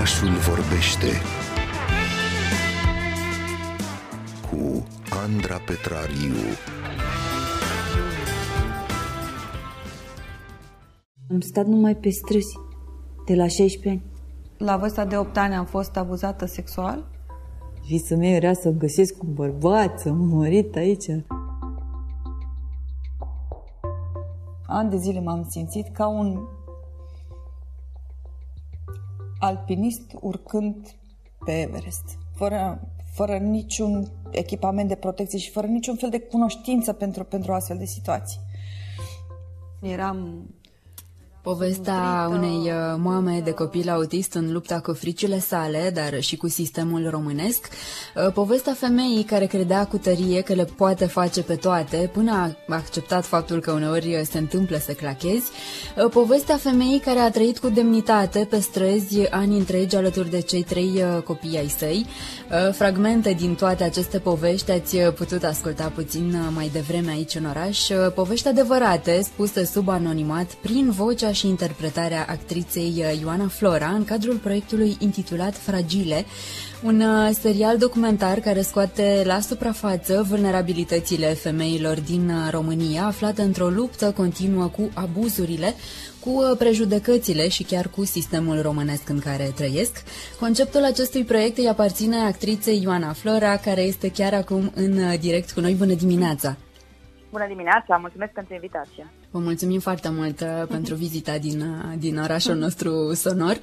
Orașul vorbește cu Andra Petrariu. Am stat numai pe străzi de la 16 ani. La vârsta de 8 ani am fost abuzată sexual. Visul meu era să găsesc un bărbat, să mă mărit aici. Ani de zile m-am simțit ca un alpinist urcând pe Everest, fără, fără niciun echipament de protecție și fără niciun fel de cunoștință pentru, pentru astfel de situații. Eram Povestea unei uh, mame de copil autist în lupta cu fricile sale, dar și cu sistemul românesc. Uh, povestea femeii care credea cu tărie că le poate face pe toate, până a acceptat faptul că uneori se întâmplă să clachezi. Uh, povestea femeii care a trăit cu demnitate pe străzi ani întregi alături de cei trei copii ai săi. Fragmente din toate aceste povești ați putut asculta puțin mai devreme aici în oraș. Povești adevărate, spuse sub anonimat, prin vocea și interpretarea actriței uh, Ioana Flora în cadrul proiectului intitulat Fragile, un uh, serial documentar care scoate la suprafață vulnerabilitățile femeilor din uh, România, aflate într-o luptă continuă cu abuzurile, cu prejudecățile și chiar cu sistemul românesc în care trăiesc. Conceptul acestui proiect îi aparține actriței Ioana Flora, care este chiar acum în direct cu noi. Bună dimineața! Bună dimineața, mulțumesc pentru invitație. Vă mulțumim foarte mult uh, pentru vizita din, uh, din orașul nostru sonor.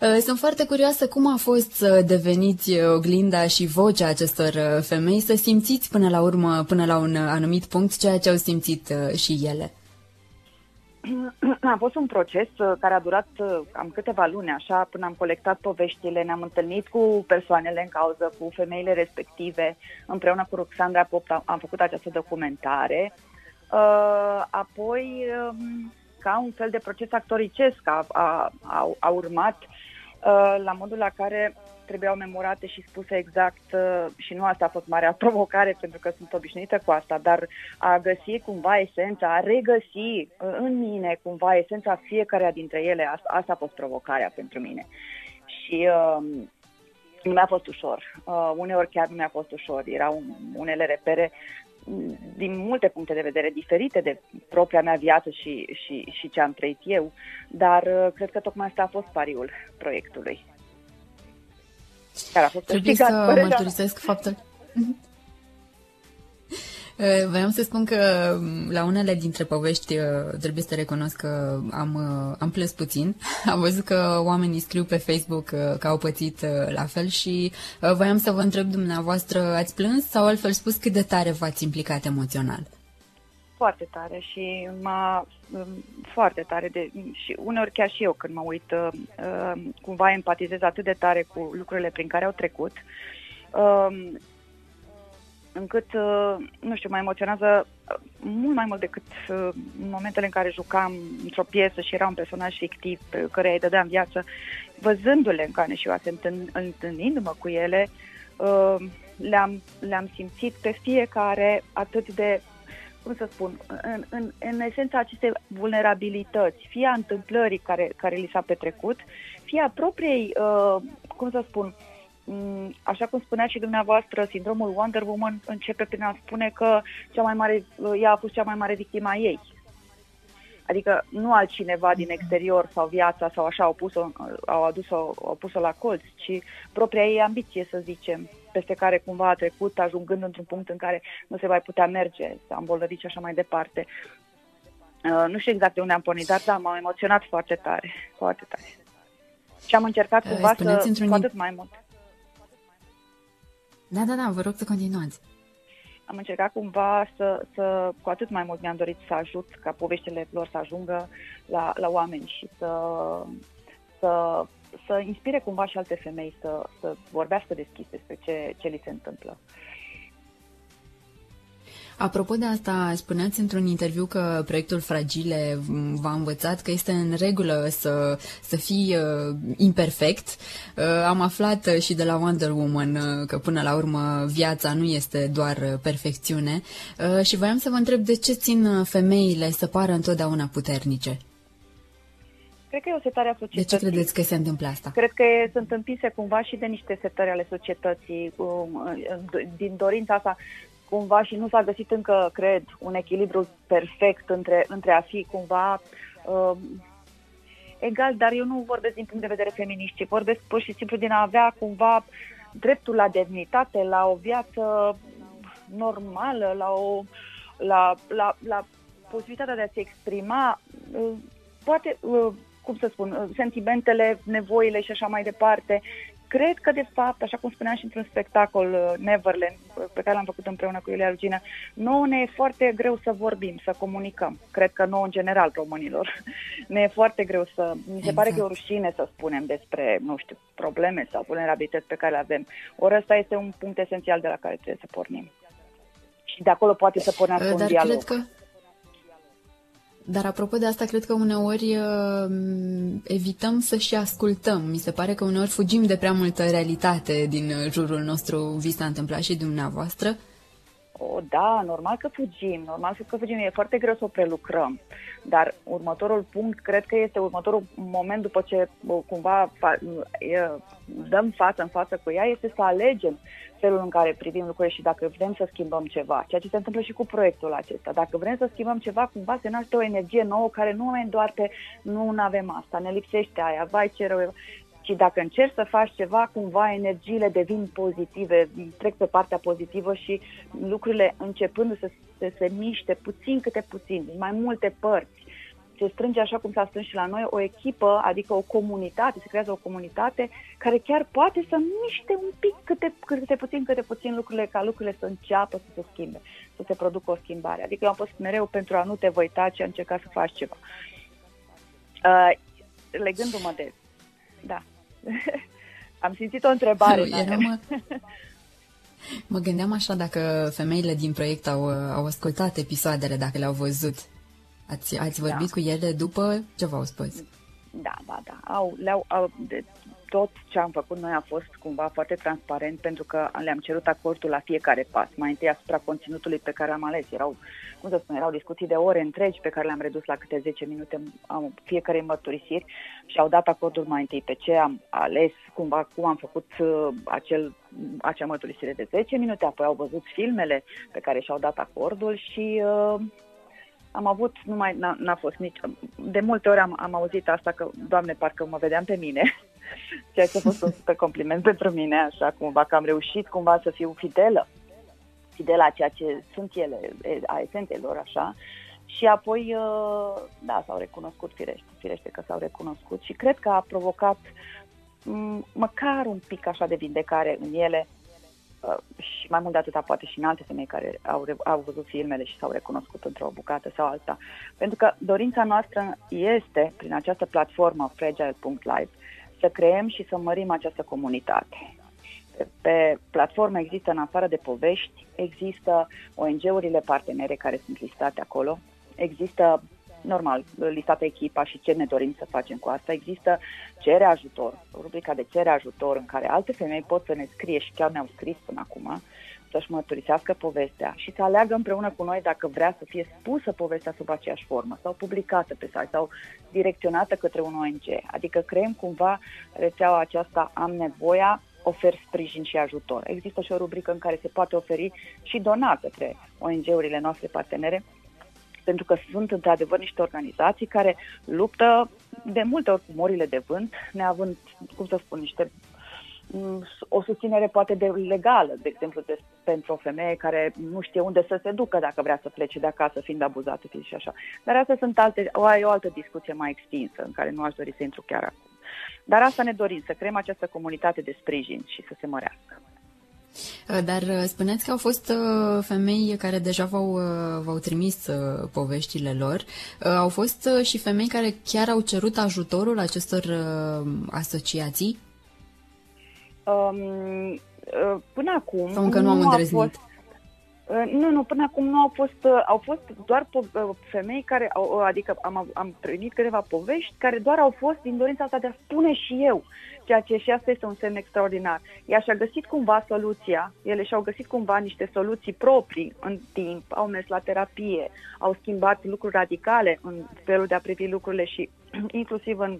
Uh, sunt foarte curioasă cum a fost să deveniți oglinda și vocea acestor femei, să simțiți până la urmă, până la un anumit punct, ceea ce au simțit și ele. A fost un proces care a durat cam câteva luni, așa, până am colectat poveștile, ne-am întâlnit cu persoanele în cauză, cu femeile respective. Împreună cu Roxandra Pop am făcut această documentare. Uh, apoi, um, ca un fel de proces actoricesc, a, a, a, a urmat uh, la modul la care trebuiau memorate și spuse exact uh, și nu asta a fost marea provocare pentru că sunt obișnuită cu asta, dar a găsi cumva esența, a regăsi în mine cumva esența fiecare dintre ele, asta, asta a fost provocarea pentru mine. Și uh, nu mi-a fost ușor. Uh, uneori chiar nu mi-a fost ușor. Erau unele repere din multe puncte de vedere diferite de propria mea viață și, și, și ce am trăit eu, dar uh, cred că tocmai asta a fost pariul proiectului. Care a fost Trebuie să mărturisesc faptul... Mhm. Eh, voiam să spun că mm, la unele dintre povești eh, trebuie să recunosc că am, eh, am plâns puțin. Am văzut că oamenii scriu pe Facebook că au pățit la fel și voiam să vă întreb dumneavoastră, ați plâns sau altfel spus cât de tare v-ați implicat emoțional? Foarte tare și m-a mm, foarte tare de, și uneori chiar și eu când mă uit cumva empatizez atât de tare cu lucrurile prin care au trecut încât, uh, nu știu, mă emoționează uh, mult mai mult decât uh, în momentele în care jucam într-o piesă și era un personaj fictiv pe care îi dădeam viață, văzându-le în carne și oase, întâlnindu-mă cu ele, le-am, le-am simțit pe fiecare atât de cum să spun, în, în, în esența acestei vulnerabilități, fie a întâmplării care, care li s-a petrecut, fie a propriei, uh, cum să spun, uh, Mm, așa cum spunea și dumneavoastră, sindromul Wonder Woman începe prin a spune că cea mai mare, ea a fost cea mai mare victima ei. Adică nu altcineva din exterior sau viața sau așa au, pus-o, au adus-o, au pus-o la colț, ci propria ei ambiție, să zicem, peste care cumva a trecut, ajungând într-un punct în care nu se mai putea merge, s-a îmbolnăvit și așa mai departe. Uh, nu știu exact de unde am pornit, dar da, m-am emoționat foarte tare, foarte tare. Și am încercat uh, cumva să, cu atât mai mult. Da, da, da, vă rog să continuați. Am încercat cumva să, să, cu atât mai mult mi-am dorit să ajut ca poveștile lor să ajungă la, la oameni și să, să, să inspire cumva și alte femei să, să vorbească deschis despre ce, ce li se întâmplă. Apropo de asta, spuneați într-un interviu că proiectul Fragile v-a învățat că este în regulă să, să fii uh, imperfect. Uh, am aflat uh, și de la Wonder Woman uh, că până la urmă viața nu este doar uh, perfecțiune uh, și voiam să vă întreb de ce țin uh, femeile să pară întotdeauna puternice? Cred că e o setare a societății. De ce credeți că se întâmplă asta? Cred că sunt împinse cumva și de niște setări ale societății, um, din dorința asta cumva și nu s-a găsit încă, cred, un echilibru perfect între, între a fi cumva um, egal, dar eu nu vorbesc din punct de vedere feminist, ci vorbesc pur și simplu din a avea cumva dreptul la demnitate, la o viață normală, la o la, la, la posibilitatea de a se exprima, uh, poate, uh, cum să spun, uh, sentimentele, nevoile și așa mai departe. Cred că, de fapt, așa cum spuneam și într-un spectacol Neverland, pe care l-am făcut împreună cu Iulia Rugina, nouă ne e foarte greu să vorbim, să comunicăm. Cred că nouă, în general, românilor, ne e foarte greu să... Mi se exact. pare că e o exact. rușine să spunem despre, nu știu, probleme sau vulnerabilități pe care le avem. Ori ăsta este un punct esențial de la care trebuie să pornim și de acolo poate să pornească Dar un dialog. Cred că... Dar apropo de asta, cred că uneori uh, evităm să și ascultăm. Mi se pare că uneori fugim de prea multă realitate din jurul nostru. Vi s-a întâmplat și dumneavoastră? O, da, normal că fugim, normal că fugim, e foarte greu să o prelucrăm, dar următorul punct, cred că este următorul moment după ce cumva dăm față în față cu ea, este să alegem felul în care privim lucrurile și dacă vrem să schimbăm ceva, ceea ce se întâmplă și cu proiectul acesta. Dacă vrem să schimbăm ceva, cumva se naște o energie nouă care nu mai doar pe nu avem asta, ne lipsește aia, vai ce rău ci dacă încerci să faci ceva, cumva energiile devin pozitive, trec pe partea pozitivă și lucrurile începând să, să se miște puțin câte puțin, din mai multe părți. Se strânge așa cum s-a strâns și la noi o echipă, adică o comunitate, se creează o comunitate care chiar poate să miște un pic câte, câte puțin, câte puțin lucrurile, ca lucrurile să înceapă să se schimbe, să se producă o schimbare. Adică eu am fost mereu pentru a nu te voi tace, a încercat să faci ceva. Uh, legându-mă de... Da. Am simțit o întrebare. Era, mă, mă gândeam așa dacă femeile din proiect au, au ascultat episoadele, dacă le-au văzut. Ați, ați vorbit da. cu ele după ce v-au spus? Da, da, da. Au, le-au, au, de, tot ce am făcut noi a fost cumva foarte transparent pentru că le-am cerut acordul la fiecare pas. Mai întâi asupra conținutului pe care am ales. Erau, cum să spun, erau discuții de ore întregi pe care le-am redus la câte 10 minute am, fiecare mărturisiri și au dat acordul mai întâi pe ce am ales, cumva cum am făcut uh, acel, acea mărturisire de 10 minute, apoi au văzut filmele pe care și-au dat acordul și uh, am avut, nu mai, n-a, n-a fost nici, de multe ori am, am auzit asta că, Doamne, parcă mă vedeam pe mine, ceea ce a fost un super compliment pentru mine, așa, cumva că am reușit cumva să fiu fidelă, fidelă a ceea ce sunt ele, a esențelor, așa, și apoi, uh, da, s-au recunoscut, firește, firește că s-au recunoscut și cred că a provocat măcar un pic așa de vindecare în ele, Uh, și mai mult de atâta poate și în alte femei care au, au văzut filmele și s-au recunoscut într-o bucată sau alta. Pentru că dorința noastră este, prin această platformă fragile.live, să creăm și să mărim această comunitate. Pe, pe platformă există, în afară de povești, există ONG-urile partenere care sunt listate acolo, există normal, listată echipa și ce ne dorim să facem cu asta. Există cere ajutor, rubrica de cere ajutor în care alte femei pot să ne scrie și chiar ne-au scris până acum, să-și mărturisească povestea și să aleagă împreună cu noi dacă vrea să fie spusă povestea sub aceeași formă sau publicată pe site sau direcționată către un ONG. Adică creăm cumva rețeaua aceasta Am nevoia, ofer sprijin și ajutor. Există și o rubrică în care se poate oferi și dona către ONG-urile noastre partenere pentru că sunt într-adevăr niște organizații care luptă de multe ori cu morile de vânt, neavând, cum să spun, niște mm, o susținere poate de legală, de exemplu, de, pentru o femeie care nu știe unde să se ducă dacă vrea să plece de acasă, fiind abuzată și așa. Dar astea sunt alte, o, o altă discuție mai extinsă, în care nu aș dori să intru chiar acum. Dar asta ne dorim, să creăm această comunitate de sprijin și să se mărească. Uh, dar uh, spuneți că au fost uh, femei care deja v-au, v-au trimis poveștile lor. Au fost și femei care chiar au cerut ajutorul acestor asociații? Um, până acum... Sau încă nu am îndrăznit? Fost, nu, nu, până acum nu au fost, au fost doar femei care, au, adică am, am primit câteva povești care doar au fost din dorința asta de a spune și eu ceea ce și asta este un semn extraordinar. Ea și-a găsit cumva soluția, ele și-au găsit cumva niște soluții proprii în timp, au mers la terapie, au schimbat lucruri radicale în felul de a privi lucrurile și inclusiv în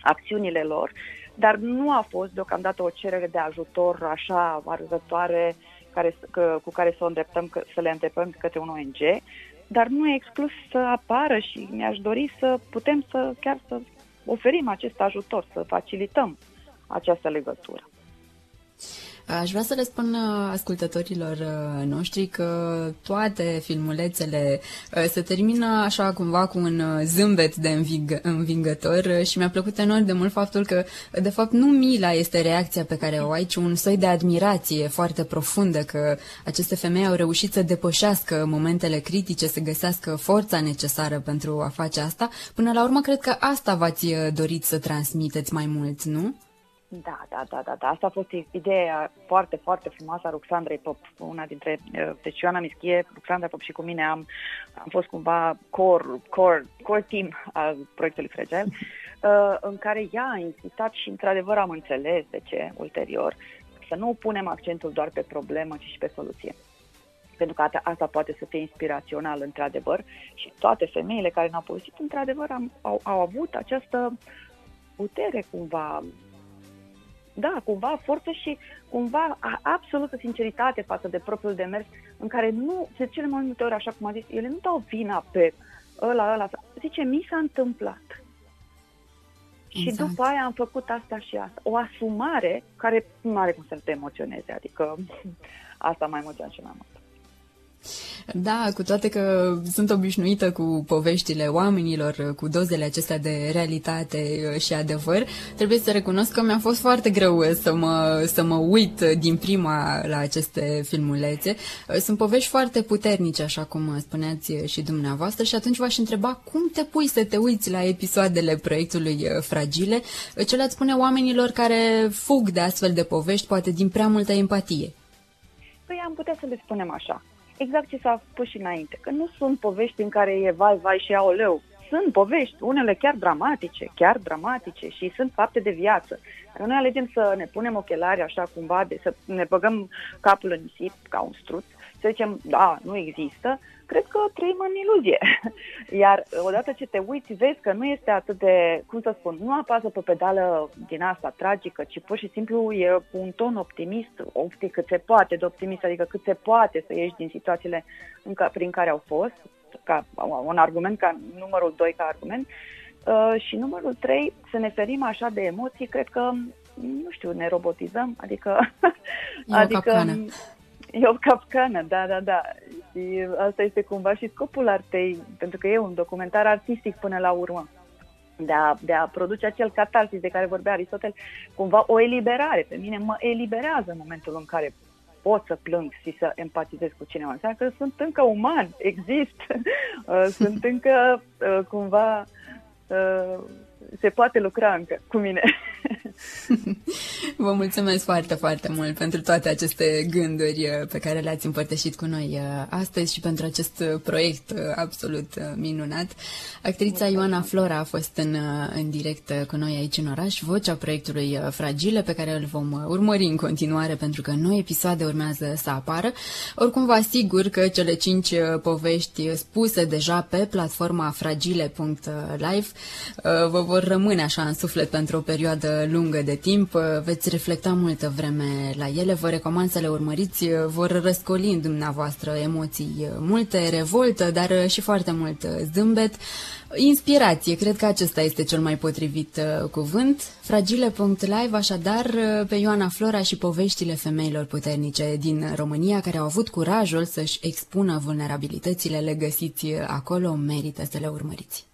acțiunile lor, dar nu a fost deocamdată o cerere de ajutor așa arzătoare care, că, cu care să, o îndreptăm, să le îndreptăm către un ONG, dar nu e exclus să apară și mi-aș dori să putem să chiar să oferim acest ajutor, să facilităm această legătură. Aș vrea să le spun uh, ascultătorilor uh, noștri că toate filmulețele uh, se termină așa cumva cu un zâmbet de înving- învingător și mi-a plăcut enorm de mult faptul că de fapt nu mila este reacția pe care o ai, ci un soi de admirație foarte profundă că aceste femei au reușit să depășească momentele critice, să găsească forța necesară pentru a face asta. Până la urmă, cred că asta v-ați dorit să transmiteți mai mult, nu? Da, da, da, da, da. Asta a fost ideea foarte, foarte frumoasă a Ruxandrei Pop, una dintre... Uh, deci Ioana Mischie, Ruxandra Pop și cu mine am, am fost cumva core, core, core team al proiectului Fregel, uh, în care ea a insistat și într-adevăr am înțeles de ce ulterior, să nu punem accentul doar pe problemă, ci și pe soluție pentru că asta poate să fie inspirațional, într-adevăr, și toate femeile care ne-au povestit, într-adevăr, am, au, au avut această putere, cumva, da, cumva forță și cumva absolută sinceritate față de propriul demers, în care nu, de cele mai multe ori, așa cum a zis, ele nu dau vina pe ăla, ăla, zice, mi s-a întâmplat. Exact. Și după aia am făcut asta și asta. O asumare care nu are cum să te emoționeze, adică asta mai emoționează și mai mult. Da, cu toate că sunt obișnuită cu poveștile oamenilor, cu dozele acestea de realitate uh, și adevăr, trebuie să recunosc că mi-a fost foarte greu uh, să mă, să mă uit din prima la aceste filmulețe. Uh, sunt povești foarte puternice, așa cum spuneați și dumneavoastră, și atunci v-aș întreba cum te pui să te uiți la episoadele proiectului Fragile, ce le-ați spune oamenilor care fug de astfel de povești, poate din prea multă empatie? Păi am putea să le spunem așa exact ce s-a spus și înainte, că nu sunt povești în care e vai, vai și aoleu. Sunt povești, unele chiar dramatice, chiar dramatice și sunt fapte de viață. Dacă noi alegem să ne punem ochelari așa cumva, de, să ne băgăm capul în nisip ca un struț, să zicem, da, nu există, cred că trăim în iluzie. Iar odată ce te uiți, vezi că nu este atât de, cum să spun, nu apasă pe pedală din asta tragică, ci pur și simplu e un ton optimist, optic cât se poate de optimist, adică cât se poate să ieși din situațiile în ca, prin care au fost, ca un argument, ca numărul 2 ca argument. Uh, și numărul 3, să ne ferim așa de emoții, cred că nu știu, ne robotizăm, adică... E adică E o capcană, da, da, da. Și asta este cumva și scopul artei, pentru că e un documentar artistic până la urmă. De a, de a produce acel catarsis de care vorbea Aristotel, cumva o eliberare. Pe mine mă eliberează în momentul în care pot să plâng și să empatizez cu cineva. Înseamnă că sunt încă uman, exist, uh, sunt încă uh, cumva uh, se poate lucra încă cu mine. Vă mulțumesc foarte, foarte mult pentru toate aceste gânduri uh, pe care le-ați împărtășit cu noi uh, astăzi și pentru acest uh, proiect absolut minunat. Actrița Ioana Flora a fost în, în direct cu noi aici în oraș, vocea proiectului Fragile, pe care îl vom urmări în continuare pentru că noi episoade urmează să apară. Oricum vă asigur că cele cinci povești spuse deja pe platforma fragile.live vă vor rămâne așa în suflet pentru o perioadă lungă de timp. Veți reflecta multă vreme la ele. Vă recomand să le urmăriți. Vor răscoli în dumneavoastră emoții multe, revoltă, dar și foarte mult zâmbet. Inspirație, cred că acesta este cel mai potrivit uh, cuvânt. Fragile.live, așadar, uh, pe Ioana Flora și poveștile femeilor puternice din România care au avut curajul să-și expună vulnerabilitățile, le găsiți acolo, merită să le urmăriți.